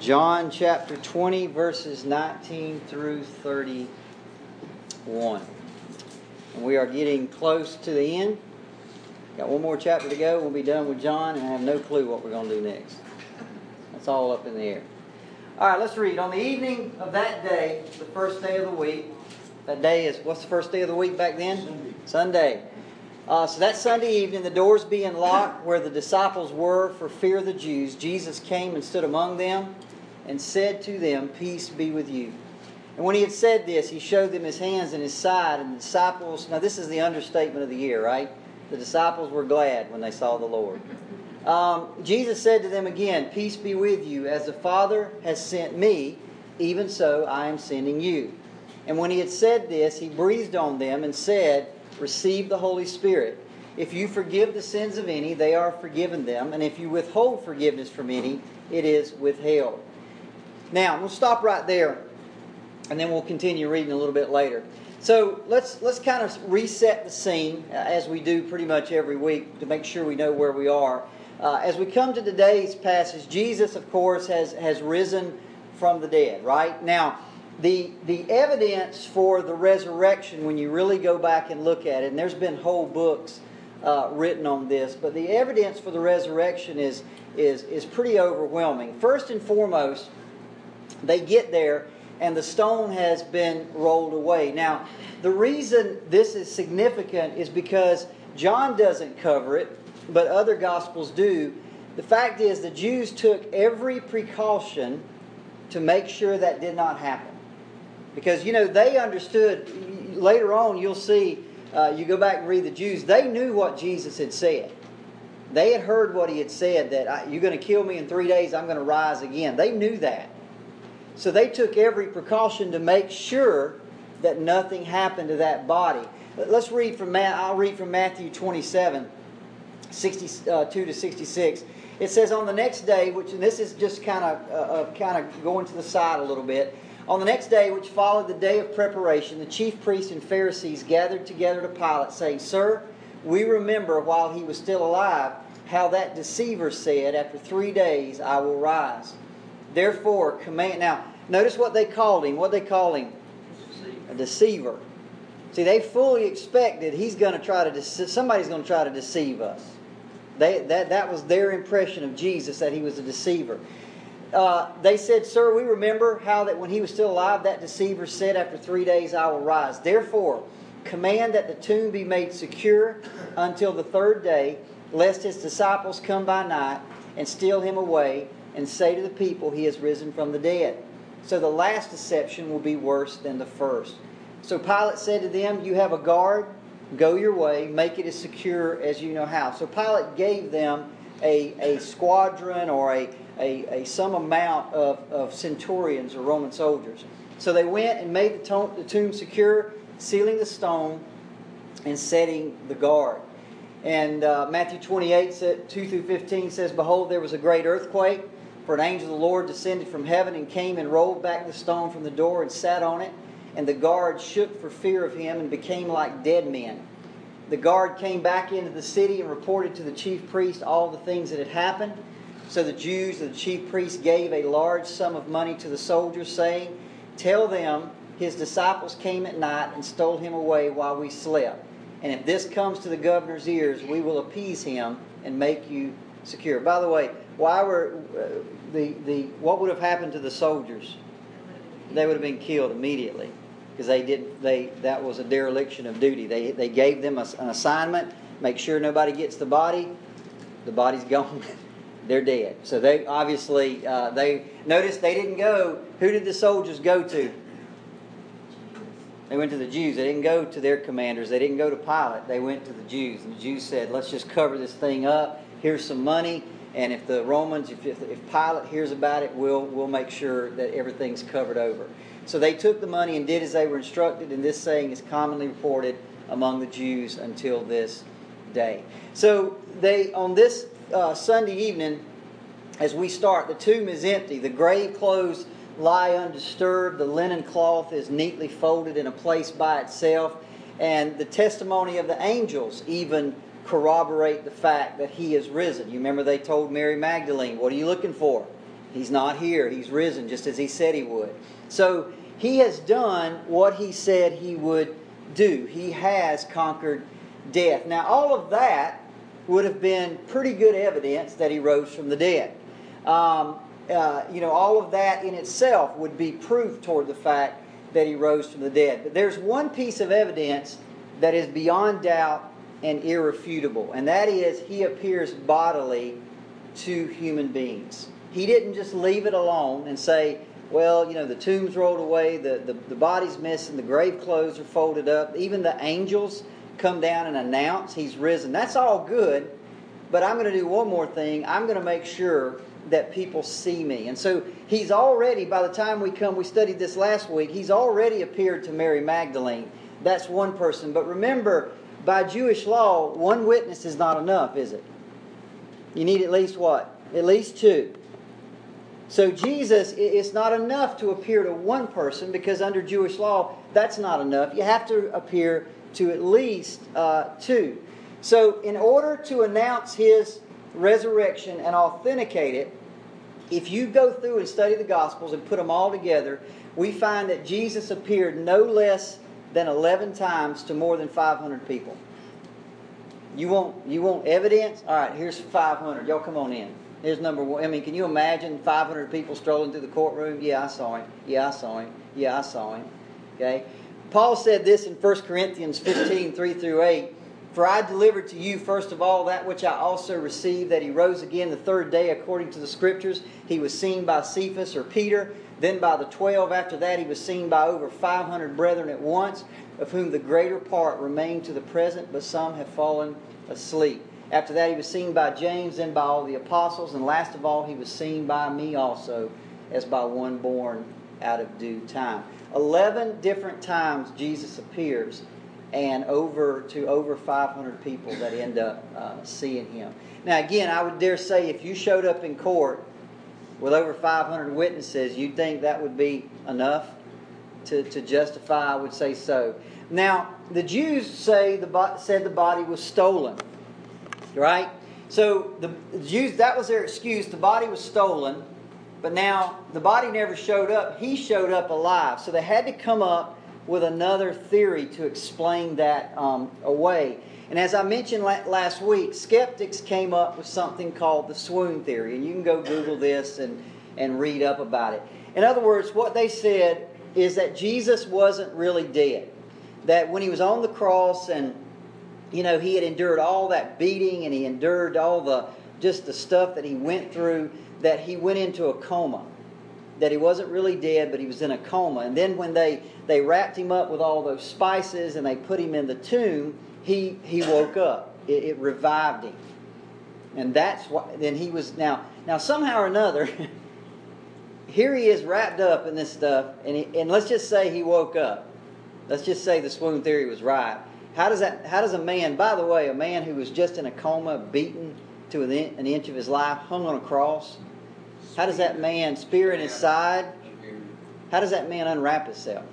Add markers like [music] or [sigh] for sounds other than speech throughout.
John chapter 20, verses 19 through 31. And we are getting close to the end. Got one more chapter to go. We'll be done with John, and I have no clue what we're going to do next. That's all up in the air. All right, let's read. On the evening of that day, the first day of the week, that day is, what's the first day of the week back then? Sunday. Sunday. Uh, so that Sunday evening, the doors being locked where the disciples were for fear of the Jews, Jesus came and stood among them and said to them, Peace be with you. And when he had said this, he showed them his hands and his side, and the disciples, now this is the understatement of the year, right? The disciples were glad when they saw the Lord. Um, Jesus said to them again, Peace be with you. As the Father has sent me, even so I am sending you. And when he had said this, he breathed on them and said, Receive the Holy Spirit. If you forgive the sins of any, they are forgiven them. And if you withhold forgiveness from any, it is withheld. Now, we'll stop right there, and then we'll continue reading a little bit later. So let's let's kind of reset the scene uh, as we do pretty much every week to make sure we know where we are. Uh, as we come to today's passage, Jesus, of course, has has risen from the dead. Right now, the the evidence for the resurrection, when you really go back and look at it, and there's been whole books uh, written on this, but the evidence for the resurrection is is is pretty overwhelming. First and foremost they get there and the stone has been rolled away. Now, the reason this is significant is because John doesn't cover it, but other gospels do. The fact is, the Jews took every precaution to make sure that did not happen. Because, you know, they understood, later on, you'll see, uh, you go back and read the Jews, they knew what Jesus had said. They had heard what he had said that you're going to kill me in three days, I'm going to rise again. They knew that. So they took every precaution to make sure that nothing happened to that body. Let's read from I'll read from Matthew 27, 62 uh, to 66. It says on the next day, which and this is just kind of uh, kind of going to the side a little bit. On the next day, which followed the day of preparation, the chief priests and Pharisees gathered together to Pilate, saying, "Sir, we remember while he was still alive how that deceiver said, After three days I will rise. Therefore, command. Now, notice what they called him. What they call him? A deceiver. See, they fully expected he's going to try to somebody's going to try to deceive us. They, that, that was their impression of Jesus, that he was a deceiver. Uh, they said, Sir, we remember how that when he was still alive, that deceiver said, After three days I will rise. Therefore, command that the tomb be made secure until the third day, lest his disciples come by night and steal him away and say to the people, He has risen from the dead. So the last deception will be worse than the first. So Pilate said to them, You have a guard, go your way, make it as secure as you know how. So Pilate gave them a, a squadron or a, a, a some amount of, of centurions or Roman soldiers. So they went and made the tomb, the tomb secure, sealing the stone and setting the guard. And uh, Matthew 28, 2 through 15 says, Behold, there was a great earthquake for an angel of the Lord descended from heaven and came and rolled back the stone from the door and sat on it. And the guard shook for fear of him and became like dead men. The guard came back into the city and reported to the chief priest all the things that had happened. So the Jews and the chief priest gave a large sum of money to the soldiers, saying, Tell them his disciples came at night and stole him away while we slept. And if this comes to the governor's ears, we will appease him and make you secure. By the way, why were uh, the the what would have happened to the soldiers? They would have been killed immediately because they did they that was a dereliction of duty. They they gave them a, an assignment, make sure nobody gets the body. The body's [laughs] gone. They're dead. So they obviously uh, they notice they didn't go. Who did the soldiers go to? They went to the Jews. They didn't go to their commanders. They didn't go to Pilate. They went to the Jews. And the Jews said, "Let's just cover this thing up. Here's some money." And if the Romans, if, if, if Pilate hears about it, we'll, we'll make sure that everything's covered over. So they took the money and did as they were instructed, and this saying is commonly reported among the Jews until this day. So they on this uh, Sunday evening, as we start, the tomb is empty. The grave clothes lie undisturbed. The linen cloth is neatly folded in a place by itself, and the testimony of the angels even corroborate the fact that he is risen. You remember they told Mary Magdalene, What are you looking for? He's not here. He's risen just as he said he would. So he has done what he said he would do. He has conquered death. Now, all of that would have been pretty good evidence that he rose from the dead. Um, uh, you know, all of that in itself would be proof toward the fact that he rose from the dead. But there's one piece of evidence that is beyond doubt and irrefutable, and that is he appears bodily to human beings. He didn't just leave it alone and say, well, you know, the tomb's rolled away, the, the, the body's missing, the grave clothes are folded up, even the angels come down and announce he's risen. That's all good, but I'm going to do one more thing. I'm going to make sure that people see me. And so he's already, by the time we come, we studied this last week, he's already appeared to Mary Magdalene. That's one person. But remember, by Jewish law, one witness is not enough, is it? You need at least what? At least two. So Jesus, it's not enough to appear to one person because under Jewish law, that's not enough. You have to appear to at least uh, two. So, in order to announce his resurrection and authenticate it, if you go through and study the Gospels and put them all together, we find that Jesus appeared no less than 11 times to more than 500 people. You want, you want evidence? All right, here's 500. Y'all come on in. Here's number one. I mean, can you imagine 500 people strolling through the courtroom? Yeah, I saw him. Yeah, I saw him. Yeah, I saw him. Okay? Paul said this in 1 Corinthians 15 3 through 8. For I delivered to you first of all that which I also received, that he rose again the third day according to the Scriptures. He was seen by Cephas or Peter, then by the twelve. After that, he was seen by over 500 brethren at once, of whom the greater part remain to the present, but some have fallen asleep. After that, he was seen by James, then by all the apostles, and last of all, he was seen by me also, as by one born out of due time. Eleven different times Jesus appears and over to over 500 people that end up uh, seeing him. Now, again, I would dare say if you showed up in court with over 500 witnesses, you'd think that would be enough to, to justify. I would say so. Now, the Jews say the said the body was stolen, right? So the Jews that was their excuse. The body was stolen, but now the body never showed up. He showed up alive. So they had to come up with another theory to explain that um, away. And as I mentioned last week, skeptics came up with something called the swoon theory. And you can go Google this and, and read up about it. In other words, what they said is that Jesus wasn't really dead. That when he was on the cross and, you know, he had endured all that beating and he endured all the, just the stuff that he went through, that he went into a coma that he wasn't really dead, but he was in a coma. And then when they, they wrapped him up with all those spices and they put him in the tomb, he, he woke up. It, it revived him. And that's why, then he was, now, now somehow or another, [laughs] here he is wrapped up in this stuff, and, he, and let's just say he woke up. Let's just say the swoon theory was right. How does that? How does a man? By the way, a man who was just in a coma, beaten to an inch of his life, hung on a cross, how does that man, spear in his side, how does that man unwrap himself?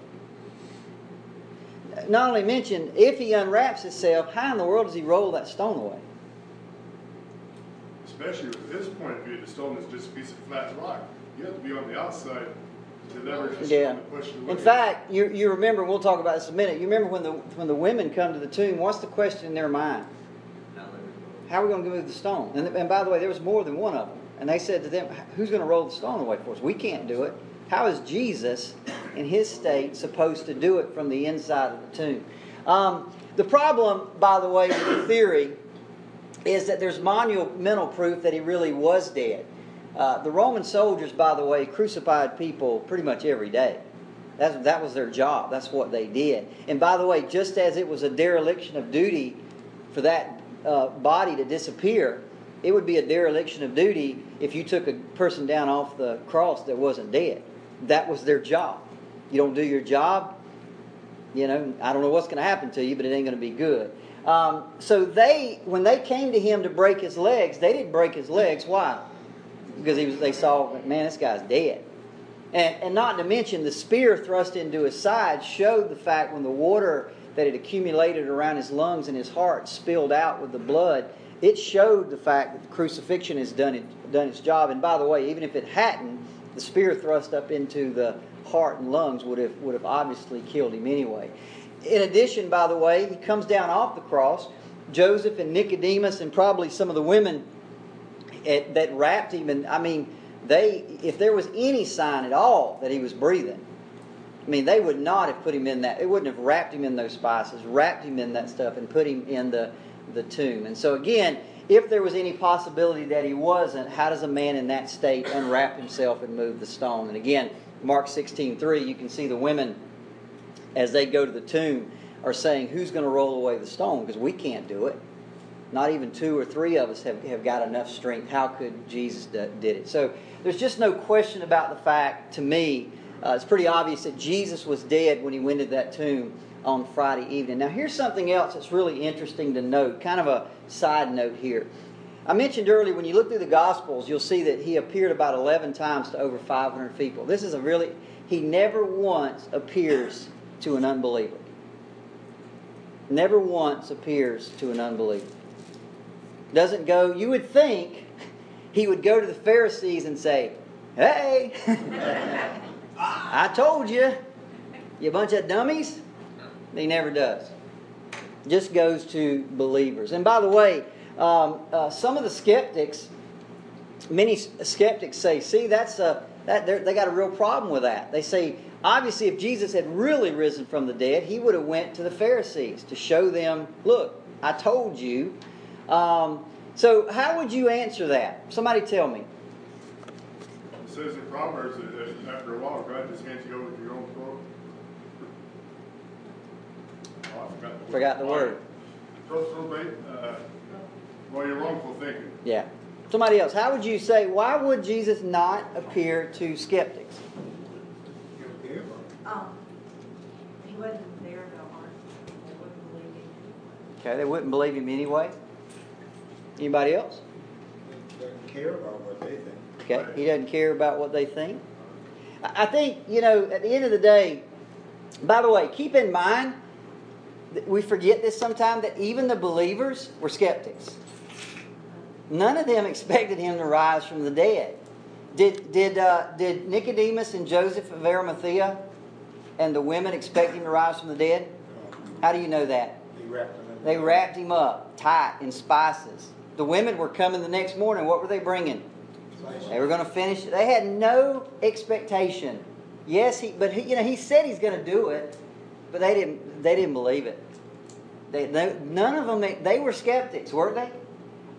Not only mention, if he unwraps himself, how in the world does he roll that stone away? Especially with his point of view, the stone is just a piece of flat rock. You have to be on the outside to never just yeah. In fact, you, you remember, we'll talk about this in a minute, you remember when the, when the women come to the tomb, what's the question in their mind? How are we going to move the stone? And, and by the way, there was more than one of them. And they said to them, Who's going to roll the stone away for us? We can't do it. How is Jesus, in his state, supposed to do it from the inside of the tomb? Um, the problem, by the way, with the theory is that there's monumental proof that he really was dead. Uh, the Roman soldiers, by the way, crucified people pretty much every day. That's, that was their job. That's what they did. And by the way, just as it was a dereliction of duty for that uh, body to disappear, it would be a dereliction of duty if you took a person down off the cross that wasn't dead. That was their job. You don't do your job, you know, I don't know what's going to happen to you, but it ain't going to be good. Um, so they, when they came to him to break his legs, they didn't break his legs. Why? Because he was, they saw, man, this guy's dead. And, and not to mention the spear thrust into his side showed the fact when the water that had accumulated around his lungs and his heart spilled out with the blood it showed the fact that the crucifixion has done, it, done its job. And by the way, even if it hadn't, the spear thrust up into the heart and lungs would have, would have obviously killed him anyway. In addition, by the way, he comes down off the cross. Joseph and Nicodemus and probably some of the women at, that wrapped him, and I mean, they if there was any sign at all that he was breathing, I mean, they would not have put him in that. They wouldn't have wrapped him in those spices, wrapped him in that stuff, and put him in the the tomb. And so again, if there was any possibility that he wasn't, how does a man in that state unwrap himself and move the stone? And again, Mark 16:3, you can see the women as they go to the tomb are saying, Who's going to roll away the stone? Because we can't do it. Not even two or three of us have, have got enough strength. How could Jesus d- did it? So there's just no question about the fact, to me, uh, it's pretty obvious that Jesus was dead when he went into that tomb on Friday evening. Now, here's something else that's really interesting to note, kind of a side note here. I mentioned earlier, when you look through the Gospels, you'll see that he appeared about 11 times to over 500 people. This is a really, he never once appears to an unbeliever. Never once appears to an unbeliever. Doesn't go, you would think he would go to the Pharisees and say, Hey, [laughs] I told you, you bunch of dummies. He never does. Just goes to believers. And by the way, um, uh, some of the skeptics, many skeptics say, see, that's a, that they got a real problem with that. They say, obviously, if Jesus had really risen from the dead, he would have went to the Pharisees to show them, look, I told you. Um, so how would you answer that? Somebody tell me. It says in Proverbs that after a while, God just hands you over to your own I forgot the Forgot the word. Uh, well, you're wrongful thinking. Yeah. Somebody else. How would you say, why would Jesus not appear to skeptics? Um, he wasn't there no. They wouldn't believe him. Okay, they wouldn't believe him anyway. Anybody else? He Doesn't care about what they think. Okay, he doesn't care about what they think. I think, you know, at the end of the day, by the way, keep in mind, we forget this sometimes, that even the believers were skeptics. None of them expected him to rise from the dead. Did, did, uh, did Nicodemus and Joseph of Arimathea and the women expect him to rise from the dead? How do you know that? They wrapped them. They wrapped him up tight in spices. The women were coming the next morning. What were they bringing? They were going to finish. They had no expectation. Yes, he, but he, you know, he said he's going to do it, but they didn't. They didn't believe it. They, they, none of them. They were skeptics, weren't they?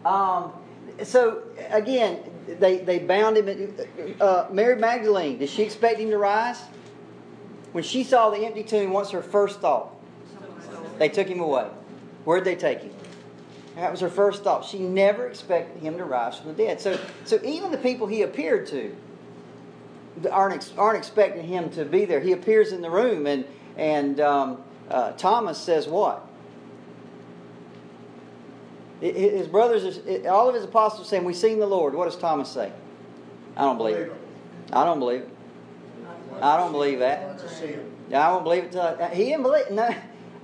Um, so again, they they bound him. Uh, Mary Magdalene. Did she expect him to rise? When she saw the empty tomb, what's her first thought? They took him away. Where'd they take him? That was her first thought. She never expected him to rise from the dead. So, so even the people he appeared to aren't, aren't expecting him to be there. He appears in the room, and, and um, uh, Thomas says, What? His brothers, all of his apostles saying, We've seen the Lord. What does Thomas say? I don't believe it. I don't believe it. I don't believe that. I won't believe it. Till I, he didn't believe. No,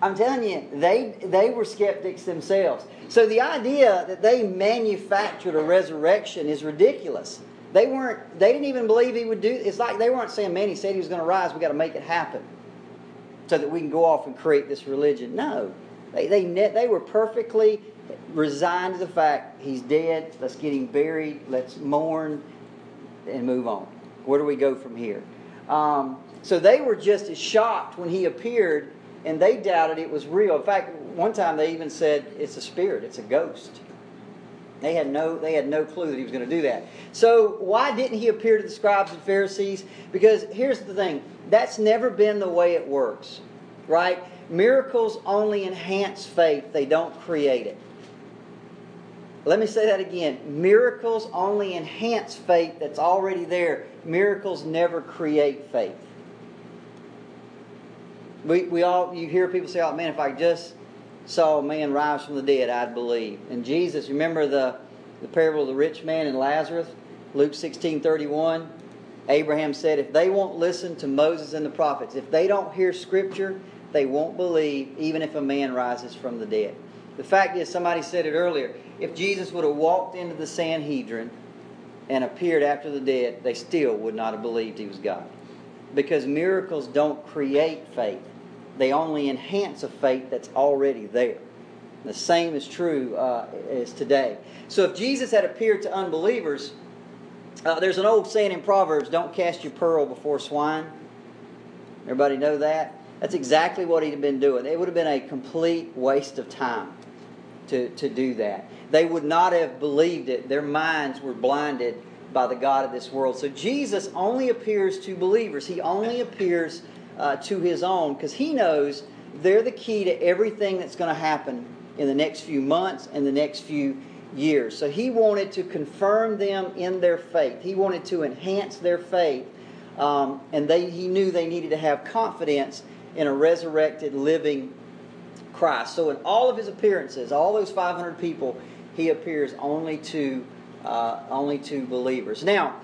I'm telling you, they they were skeptics themselves. So the idea that they manufactured a resurrection is ridiculous. They weren't. They didn't even believe he would do. It's like they weren't saying, "Man, he said he was going to rise. We got to make it happen, so that we can go off and create this religion." No, they they they were perfectly resigned to the fact he's dead. Let's get him buried. Let's mourn and move on. Where do we go from here? Um, so they were just as shocked when he appeared, and they doubted it was real. In fact, one time they even said it's a spirit, it's a ghost. They had no they had no clue that he was going to do that. So why didn't he appear to the scribes and Pharisees? Because here's the thing, that's never been the way it works. Right? Miracles only enhance faith, they don't create it. Let me say that again. Miracles only enhance faith that's already there. Miracles never create faith. We, we all you hear people say, "Oh man, if I just saw a man rise from the dead, I'd believe." And Jesus, remember the the parable of the rich man and Lazarus, Luke sixteen thirty one. Abraham said, "If they won't listen to Moses and the prophets, if they don't hear Scripture, they won't believe, even if a man rises from the dead." The fact is, somebody said it earlier, if Jesus would have walked into the Sanhedrin and appeared after the dead, they still would not have believed he was God. Because miracles don't create faith, they only enhance a faith that's already there. The same is true uh, as today. So if Jesus had appeared to unbelievers, uh, there's an old saying in Proverbs don't cast your pearl before swine. Everybody know that? That's exactly what he'd been doing. It would have been a complete waste of time to, to do that. They would not have believed it. Their minds were blinded by the God of this world. So Jesus only appears to believers, he only appears uh, to his own because he knows they're the key to everything that's going to happen in the next few months and the next few years. So he wanted to confirm them in their faith. He wanted to enhance their faith. Um, and they, he knew they needed to have confidence in a resurrected, living Christ. So in all of his appearances, all those 500 people, he appears only to uh, only to believers. Now,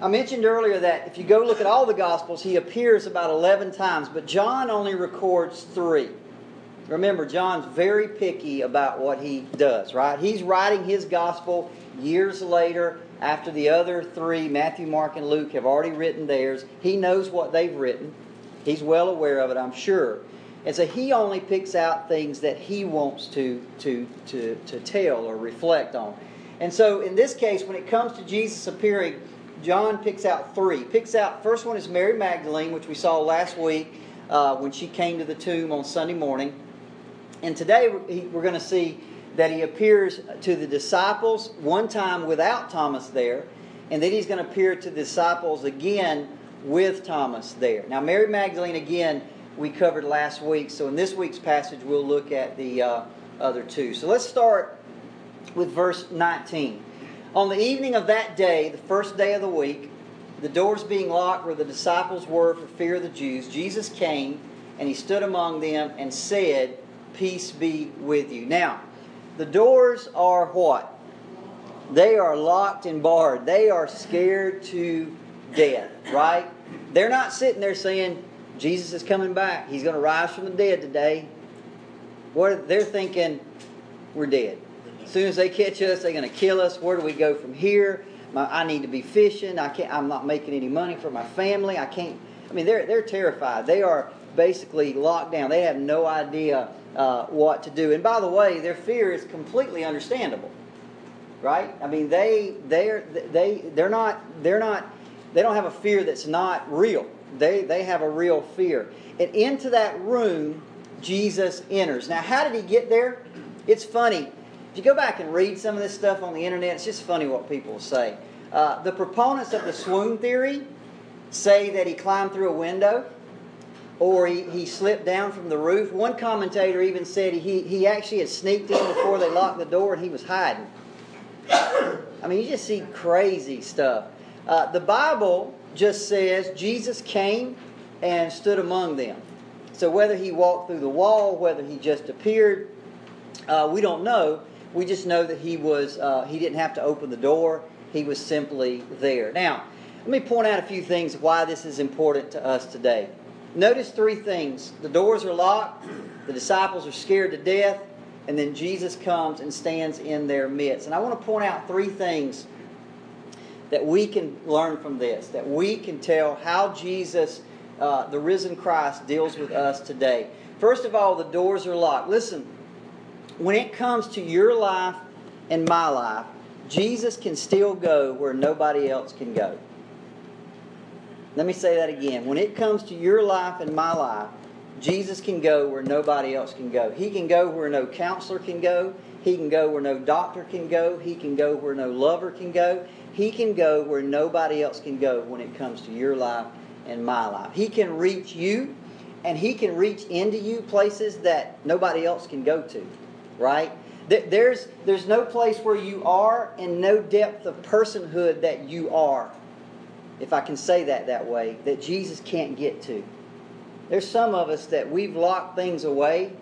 I mentioned earlier that if you go look at all the Gospels, he appears about 11 times, but John only records three. Remember, John's very picky about what he does, right? He's writing his gospel years later after the other three, Matthew, Mark, and Luke, have already written theirs. He knows what they've written. He's well aware of it, I'm sure. And so he only picks out things that he wants to, to, to, to tell or reflect on. And so in this case, when it comes to Jesus appearing, John picks out three. Picks out, first one is Mary Magdalene, which we saw last week uh, when she came to the tomb on Sunday morning. And today we're going to see that he appears to the disciples one time without Thomas there, and then he's going to appear to the disciples again with Thomas there. Now, Mary Magdalene, again, we covered last week, so in this week's passage we'll look at the uh, other two. So let's start with verse 19. On the evening of that day, the first day of the week, the doors being locked where the disciples were for fear of the Jews, Jesus came and he stood among them and said, Peace be with you. Now, the doors are what? They are locked and barred. They are scared to death, right? They're not sitting there saying, Jesus is coming back. He's going to rise from the dead today. What they're thinking, we're dead. As soon as they catch us, they're going to kill us. Where do we go from here? My, I need to be fishing. I can't. I'm not making any money for my family. I can't. I mean, they're they're terrified. They are basically locked down. They have no idea uh, what to do. And by the way, their fear is completely understandable, right? I mean, they they're they they're not they're not they don't have a fear that's not real. They they have a real fear. And into that room, Jesus enters. Now, how did he get there? It's funny. If you go back and read some of this stuff on the internet, it's just funny what people say. Uh, the proponents of the swoon theory say that he climbed through a window or he, he slipped down from the roof. One commentator even said he, he actually had sneaked in before they locked the door and he was hiding. I mean, you just see crazy stuff. Uh, the Bible just says Jesus came and stood among them. So whether he walked through the wall, whether he just appeared, uh, we don't know. We just know that he was uh, he didn't have to open the door. He was simply there. Now, let me point out a few things why this is important to us today. Notice three things the doors are locked, the disciples are scared to death, and then Jesus comes and stands in their midst. And I want to point out three things that we can learn from this, that we can tell how Jesus, uh, the risen Christ, deals with us today. First of all, the doors are locked. Listen, when it comes to your life and my life, Jesus can still go where nobody else can go. Let me say that again. When it comes to your life and my life, Jesus can go where nobody else can go. He can go where no counselor can go. He can go where no doctor can go. He can go where no lover can go. He can go where nobody else can go when it comes to your life and my life. He can reach you and he can reach into you places that nobody else can go to, right? There's, there's no place where you are and no depth of personhood that you are if I can say that that way, that Jesus can't get to. There's some of us that we've locked things away,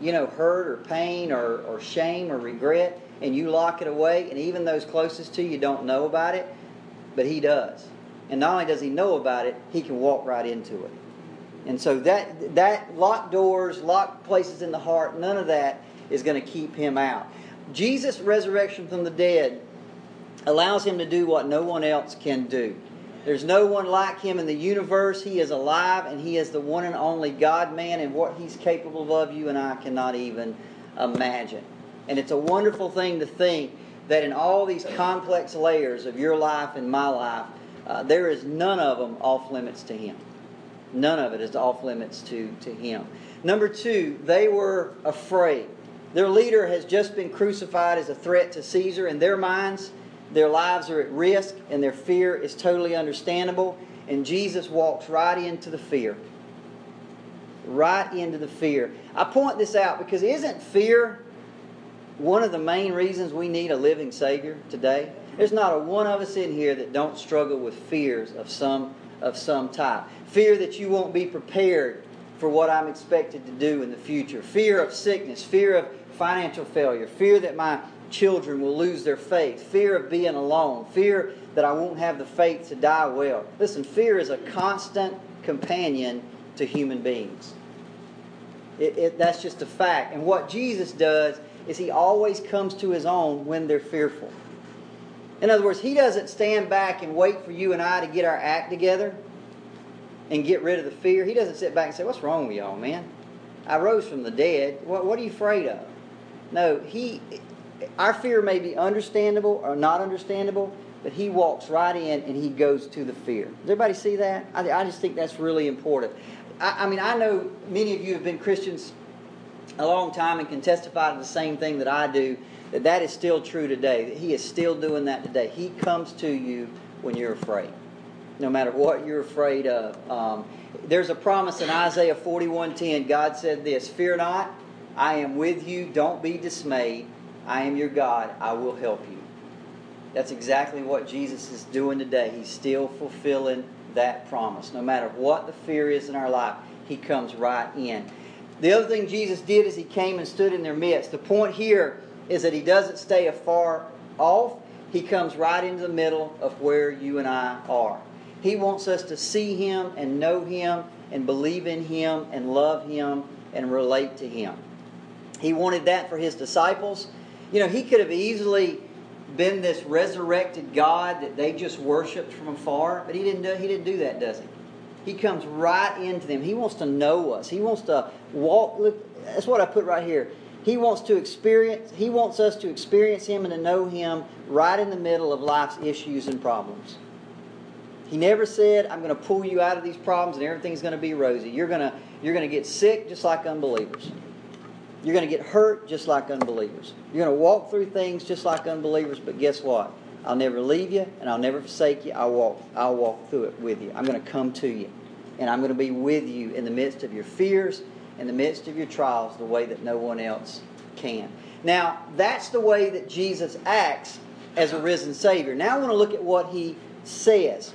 you know, hurt or pain or, or shame or regret, and you lock it away, and even those closest to you don't know about it, but He does. And not only does He know about it, He can walk right into it. And so that that locked doors, locked places in the heart, none of that is going to keep him out. Jesus' resurrection from the dead allows him to do what no one else can do. There's no one like him in the universe. He is alive and he is the one and only God man, and what he's capable of, you and I cannot even imagine. And it's a wonderful thing to think that in all these complex layers of your life and my life, uh, there is none of them off limits to him. None of it is off limits to, to him. Number two, they were afraid. Their leader has just been crucified as a threat to Caesar. In their minds, their lives are at risk and their fear is totally understandable. And Jesus walks right into the fear. Right into the fear. I point this out because isn't fear one of the main reasons we need a living Savior today? There's not a one of us in here that don't struggle with fears of some of some type. Fear that you won't be prepared for what I'm expected to do in the future. Fear of sickness, fear of financial failure, fear that my children will lose their faith, fear of being alone, fear that I won't have the faith to die well. Listen, fear is a constant companion to human beings. It, it, that's just a fact. And what Jesus does is he always comes to his own when they're fearful. In other words, he doesn't stand back and wait for you and I to get our act together and get rid of the fear. He doesn't sit back and say, What's wrong with y'all, man? I rose from the dead. What, what are you afraid of? No, he our fear may be understandable or not understandable, but he walks right in and he goes to the fear. Does everybody see that? I, I just think that's really important. I, I mean, I know many of you have been Christians a long time and can testify to the same thing that I do that that is still true today. That He is still doing that today. He comes to you when you're afraid, no matter what you're afraid of. Um, there's a promise in Isaiah 41:10. God said this: "Fear not, I am with you. Don't be dismayed. I am your God. I will help you." That's exactly what Jesus is doing today. He's still fulfilling that promise. No matter what the fear is in our life, He comes right in. The other thing Jesus did is He came and stood in their midst. The point here is that He doesn't stay afar off, He comes right into the middle of where you and I are. He wants us to see Him and know Him and believe in Him and love Him and relate to Him. He wanted that for His disciples. You know, He could have easily been this resurrected God that they just worshiped from afar, but he didn't do he didn't do that, does he? He comes right into them. He wants to know us. He wants to walk look that's what I put right here. He wants to experience he wants us to experience him and to know him right in the middle of life's issues and problems. He never said, I'm going to pull you out of these problems and everything's going to be rosy. You're going to you're going to get sick just like unbelievers. You're going to get hurt just like unbelievers. You're going to walk through things just like unbelievers, but guess what? I'll never leave you and I'll never forsake you. I'll walk, I'll walk through it with you. I'm going to come to you. And I'm going to be with you in the midst of your fears, in the midst of your trials, the way that no one else can. Now, that's the way that Jesus acts as a risen Savior. Now I want to look at what he says.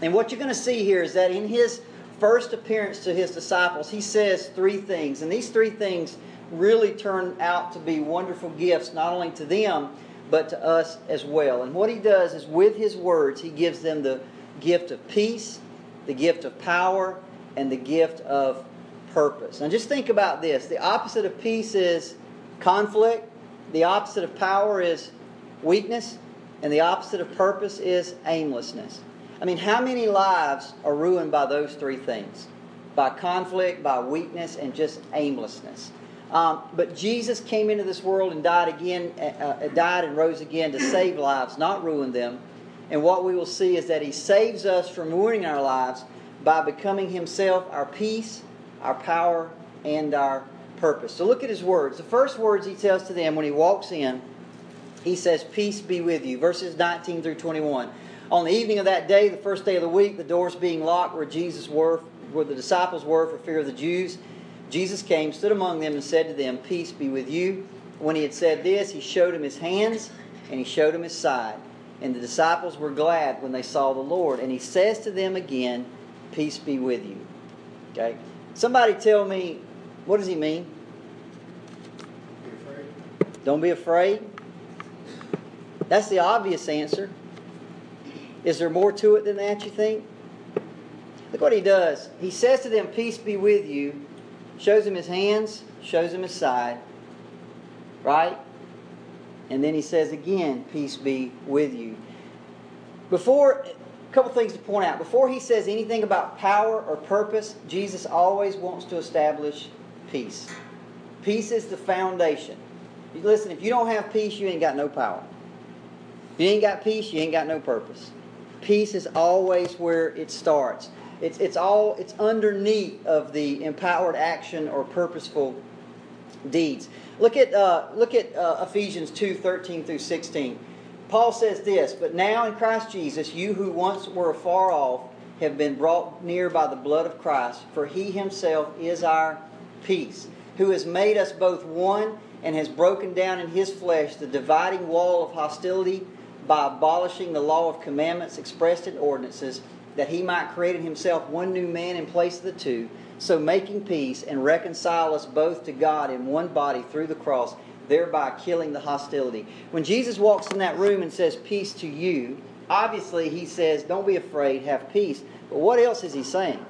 And what you're going to see here is that in his first appearance to his disciples, he says three things. And these three things really turn out to be wonderful gifts, not only to them, but to us as well. And what he does is with his words, he gives them the gift of peace, the gift of power, and the gift of purpose. Now just think about this the opposite of peace is conflict, the opposite of power is weakness, and the opposite of purpose is aimlessness. I mean, how many lives are ruined by those three things? By conflict, by weakness, and just aimlessness. Um, but Jesus came into this world and died again, uh, uh, died and rose again to save lives, not ruin them. And what we will see is that He saves us from ruining our lives by becoming Himself our peace, our power, and our purpose. So look at His words. The first words He tells to them when He walks in, He says, Peace be with you. Verses 19 through 21. On the evening of that day, the first day of the week, the doors being locked where Jesus were, where the disciples were for fear of the Jews, Jesus came, stood among them, and said to them, Peace be with you. When he had said this, he showed him his hands and he showed him his side. And the disciples were glad when they saw the Lord. And he says to them again, Peace be with you. Okay? Somebody tell me, what does he mean? Be. Don't be afraid. That's the obvious answer. Is there more to it than that, you think? Look what he does. He says to them, Peace be with you. Shows him his hands, shows him his side. Right? And then he says again, Peace be with you. Before, a couple things to point out. Before he says anything about power or purpose, Jesus always wants to establish peace. Peace is the foundation. Listen, if you don't have peace, you ain't got no power. If you ain't got peace, you ain't got no purpose. Peace is always where it starts. It's, it's all it's underneath of the empowered action or purposeful deeds. Look at uh, look at uh, Ephesians two thirteen through sixteen. Paul says this, but now in Christ Jesus, you who once were afar off have been brought near by the blood of Christ, for he himself is our peace, who has made us both one and has broken down in his flesh the dividing wall of hostility by abolishing the law of commandments expressed in ordinances, that he might create in himself one new man in place of the two, so making peace and reconcile us both to God in one body through the cross thereby killing the hostility. When Jesus walks in that room and says, Peace to you, obviously he says, Don't be afraid, have peace. But what else is he saying?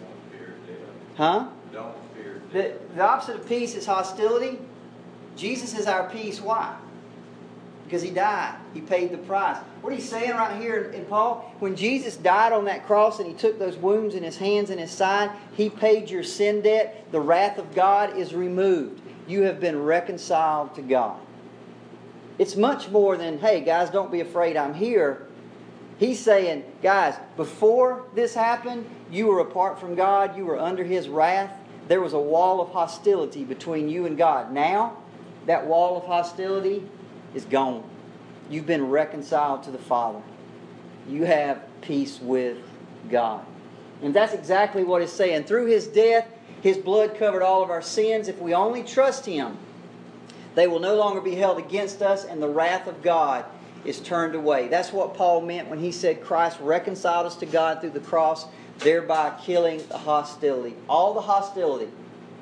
Don't fear death. Huh? Don't fear The, the opposite of peace is hostility. Jesus is our peace. Why? Because he died. He paid the price. What he's saying right here in Paul, when Jesus died on that cross and he took those wounds in his hands and his side, he paid your sin debt. The wrath of God is removed. You have been reconciled to God. It's much more than, hey, guys, don't be afraid, I'm here. He's saying, guys, before this happened, you were apart from God, you were under His wrath. There was a wall of hostility between you and God. Now, that wall of hostility is gone. You've been reconciled to the Father. You have peace with God. And that's exactly what it's saying. Through His death, His blood covered all of our sins. If we only trust Him, they will no longer be held against us, and the wrath of God is turned away. That's what Paul meant when he said Christ reconciled us to God through the cross, thereby killing the hostility. All the hostility,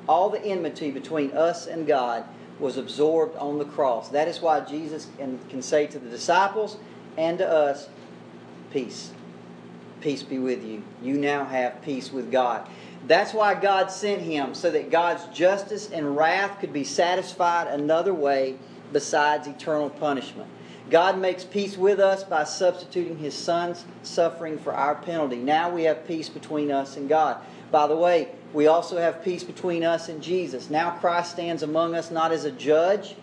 all the enmity between us and God was absorbed on the cross. That is why Jesus can, can say to the disciples and to us, Peace. Peace be with you. You now have peace with God. That's why God sent him, so that God's justice and wrath could be satisfied another way besides eternal punishment. God makes peace with us by substituting his son's suffering for our penalty. Now we have peace between us and God. By the way, we also have peace between us and Jesus. Now Christ stands among us not as a judge,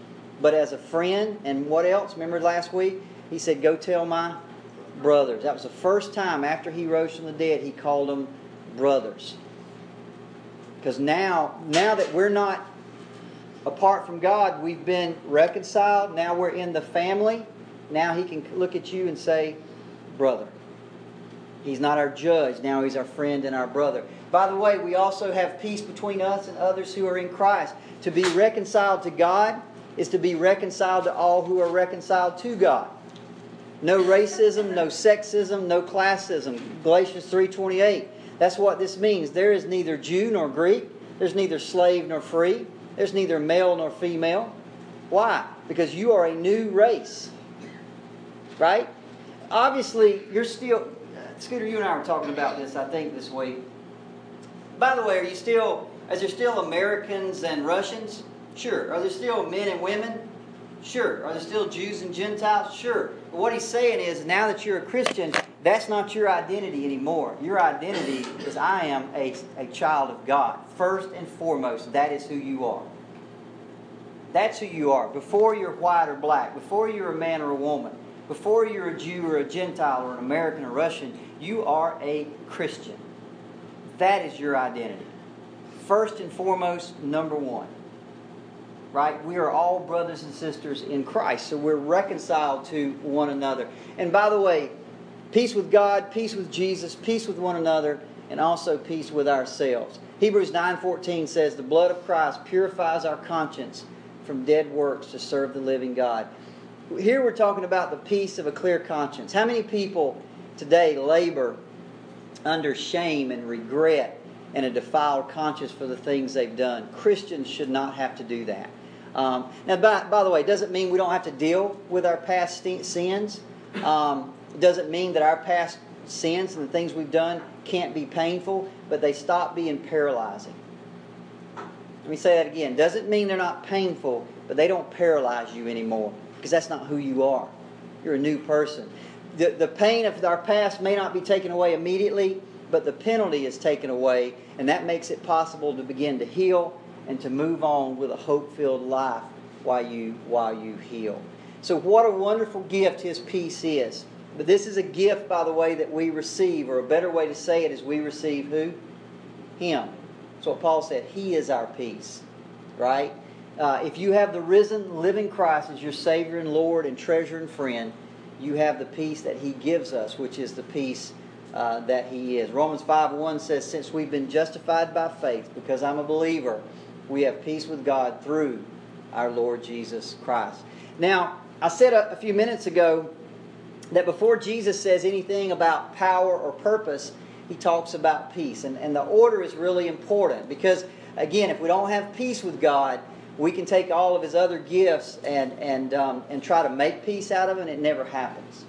but as a friend. And what else? Remember last week? He said, Go tell my brothers. That was the first time after he rose from the dead he called them brothers. Because now, now that we're not apart from God, we've been reconciled. Now we're in the family. Now he can look at you and say, brother. He's not our judge. Now he's our friend and our brother. By the way, we also have peace between us and others who are in Christ. To be reconciled to God is to be reconciled to all who are reconciled to God. No racism, no sexism, no classism. Galatians 3:28. That's what this means. There is neither Jew nor Greek. There's neither slave nor free. There's neither male nor female. Why? Because you are a new race. Right? Obviously, you're still Scooter, you and I were talking about this, I think, this week. By the way, are you still, is there still Americans and Russians? Sure. Are there still men and women? Sure. Are there still Jews and Gentiles? Sure. But what he's saying is now that you're a Christian, that's not your identity anymore. Your identity is I am a, a child of God. First and foremost, that is who you are. That's who you are. Before you're white or black, before you're a man or a woman, before you're a Jew or a Gentile or an American or Russian, you are a Christian. That is your identity. First and foremost, number one. Right? We are all brothers and sisters in Christ, so we're reconciled to one another. And by the way, peace with God, peace with Jesus, peace with one another, and also peace with ourselves. Hebrews 9:14 says, "The blood of Christ purifies our conscience from dead works to serve the living God." Here we're talking about the peace of a clear conscience. How many people today labor under shame and regret and a defiled conscience for the things they've done? Christians should not have to do that. Um, now, by, by, the way, it doesn't mean we don't have to deal with our past sins. Um, it doesn't mean that our past sins and the things we've done can't be painful, but they stop being paralyzing. Let me say that again. Doesn't mean they're not painful, but they don't paralyze you anymore because that's not who you are. You're a new person. The, the pain of our past may not be taken away immediately, but the penalty is taken away, and that makes it possible to begin to heal and to move on with a hope filled life while you, while you heal. So, what a wonderful gift His peace is. But this is a gift, by the way, that we receive, or a better way to say it is we receive who? Him. That's what Paul said. He is our peace, right? Uh, if you have the risen, living Christ as your Savior and Lord and treasure and friend, you have the peace that He gives us, which is the peace uh, that He is. Romans 5 1 says, Since we've been justified by faith, because I'm a believer, we have peace with God through our Lord Jesus Christ. Now, I said a, a few minutes ago that before Jesus says anything about power or purpose, he talks about peace. And, and the order is really important because, again, if we don't have peace with God, we can take all of his other gifts and, and, um, and try to make peace out of it, and it never happens.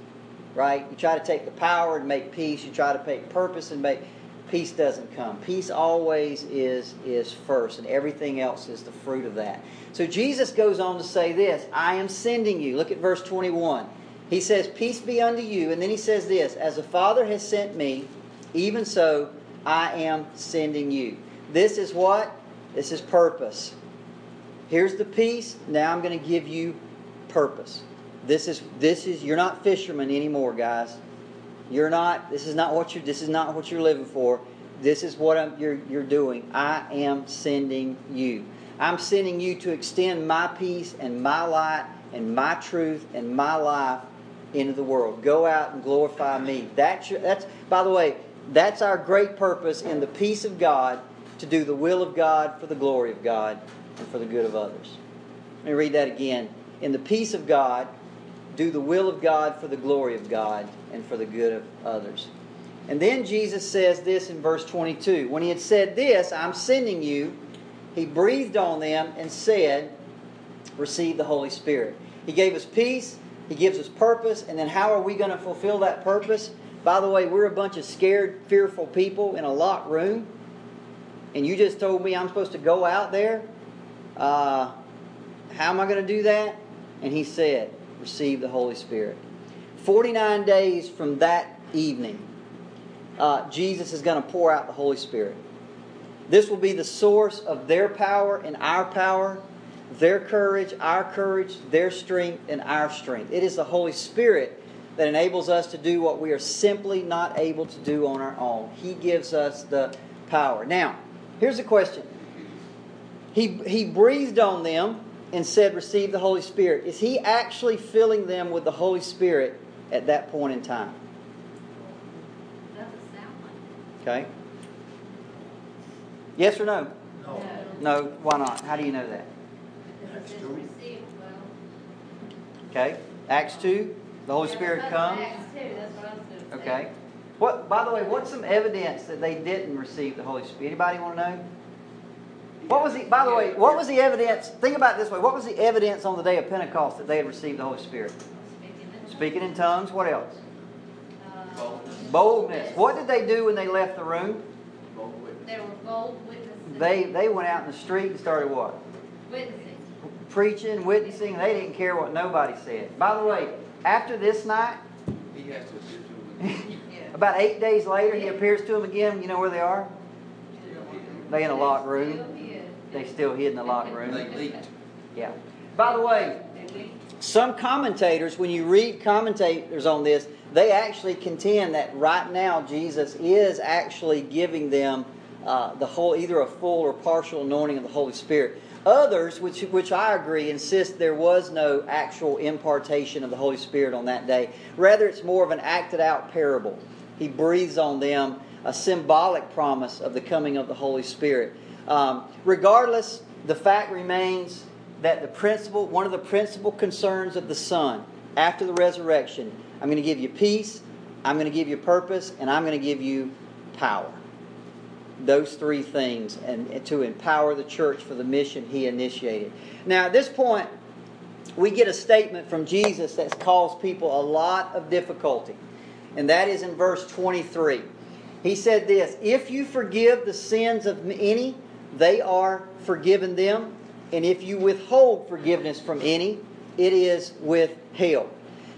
Right? You try to take the power and make peace, you try to make purpose and make peace doesn't come. Peace always is is first, and everything else is the fruit of that. So Jesus goes on to say this, I am sending you. Look at verse 21. He says, Peace be unto you, and then he says this, As the Father has sent me, even so I am sending you. This is what? This is purpose. Here's the peace. Now I'm going to give you purpose. This is this is you're not fishermen anymore, guys. You're not. This is not what you're. This is not what you're living for. This is what I'm, you're you're doing. I am sending you. I'm sending you to extend my peace and my light and my truth and my life into the world. Go out and glorify me. That's your, that's. By the way, that's our great purpose in the peace of God to do the will of God for the glory of God and for the good of others. Let me read that again. In the peace of God, do the will of God for the glory of God and for the good of others. And then Jesus says this in verse 22. When he had said this, I'm sending you, he breathed on them and said, Receive the Holy Spirit. He gave us peace, he gives us purpose, and then how are we going to fulfill that purpose? By the way, we're a bunch of scared, fearful people in a locked room, and you just told me I'm supposed to go out there uh, how am I going to do that? And he said, Receive the Holy Spirit. 49 days from that evening, uh, Jesus is going to pour out the Holy Spirit. This will be the source of their power and our power, their courage, our courage, their strength, and our strength. It is the Holy Spirit that enables us to do what we are simply not able to do on our own. He gives us the power. Now, here's a question he, he breathed on them and said, Receive the Holy Spirit. Is he actually filling them with the Holy Spirit at that point in time? Doesn't sound like Okay? Yes or no? it. No. No, why not? How do you know that? Because it says Acts two. Okay? Acts 2, the Holy Spirit comes. Acts two, that's what I was gonna say. Okay? What by the way, what's some evidence that they didn't receive the Holy Spirit? Anybody want to know? What was the by the way, what was the evidence? Think about it this way. What was the evidence on the day of Pentecost that they had received the Holy Spirit? Speaking in tongues, what else? Uh, Boldness. What did they do when they left the room? They were bold witnesses. They they went out in the street and started what? Witnessing. Preaching, witnessing. They didn't care what nobody said. By the way, after this night, He has to appear to him. [laughs] Yeah. about eight days later, he appears to them again. You know where they are? They in a locked room. They still hid in the locked room. They leaked. Yeah. By the way, some commentators, when you read commentators on this, they actually contend that right now Jesus is actually giving them uh, the whole, either a full or partial anointing of the Holy Spirit. Others, which which I agree, insist there was no actual impartation of the Holy Spirit on that day. Rather, it's more of an acted out parable. He breathes on them a symbolic promise of the coming of the Holy Spirit. Um, regardless, the fact remains that the principal, one of the principal concerns of the Son after the resurrection, I'm going to give you peace, I'm going to give you purpose, and I'm going to give you power. Those three things, and, and to empower the church for the mission he initiated. Now, at this point, we get a statement from Jesus that's caused people a lot of difficulty. and that is in verse 23. He said this If you forgive the sins of any, they are forgiven them. And if you withhold forgiveness from any, it is withheld.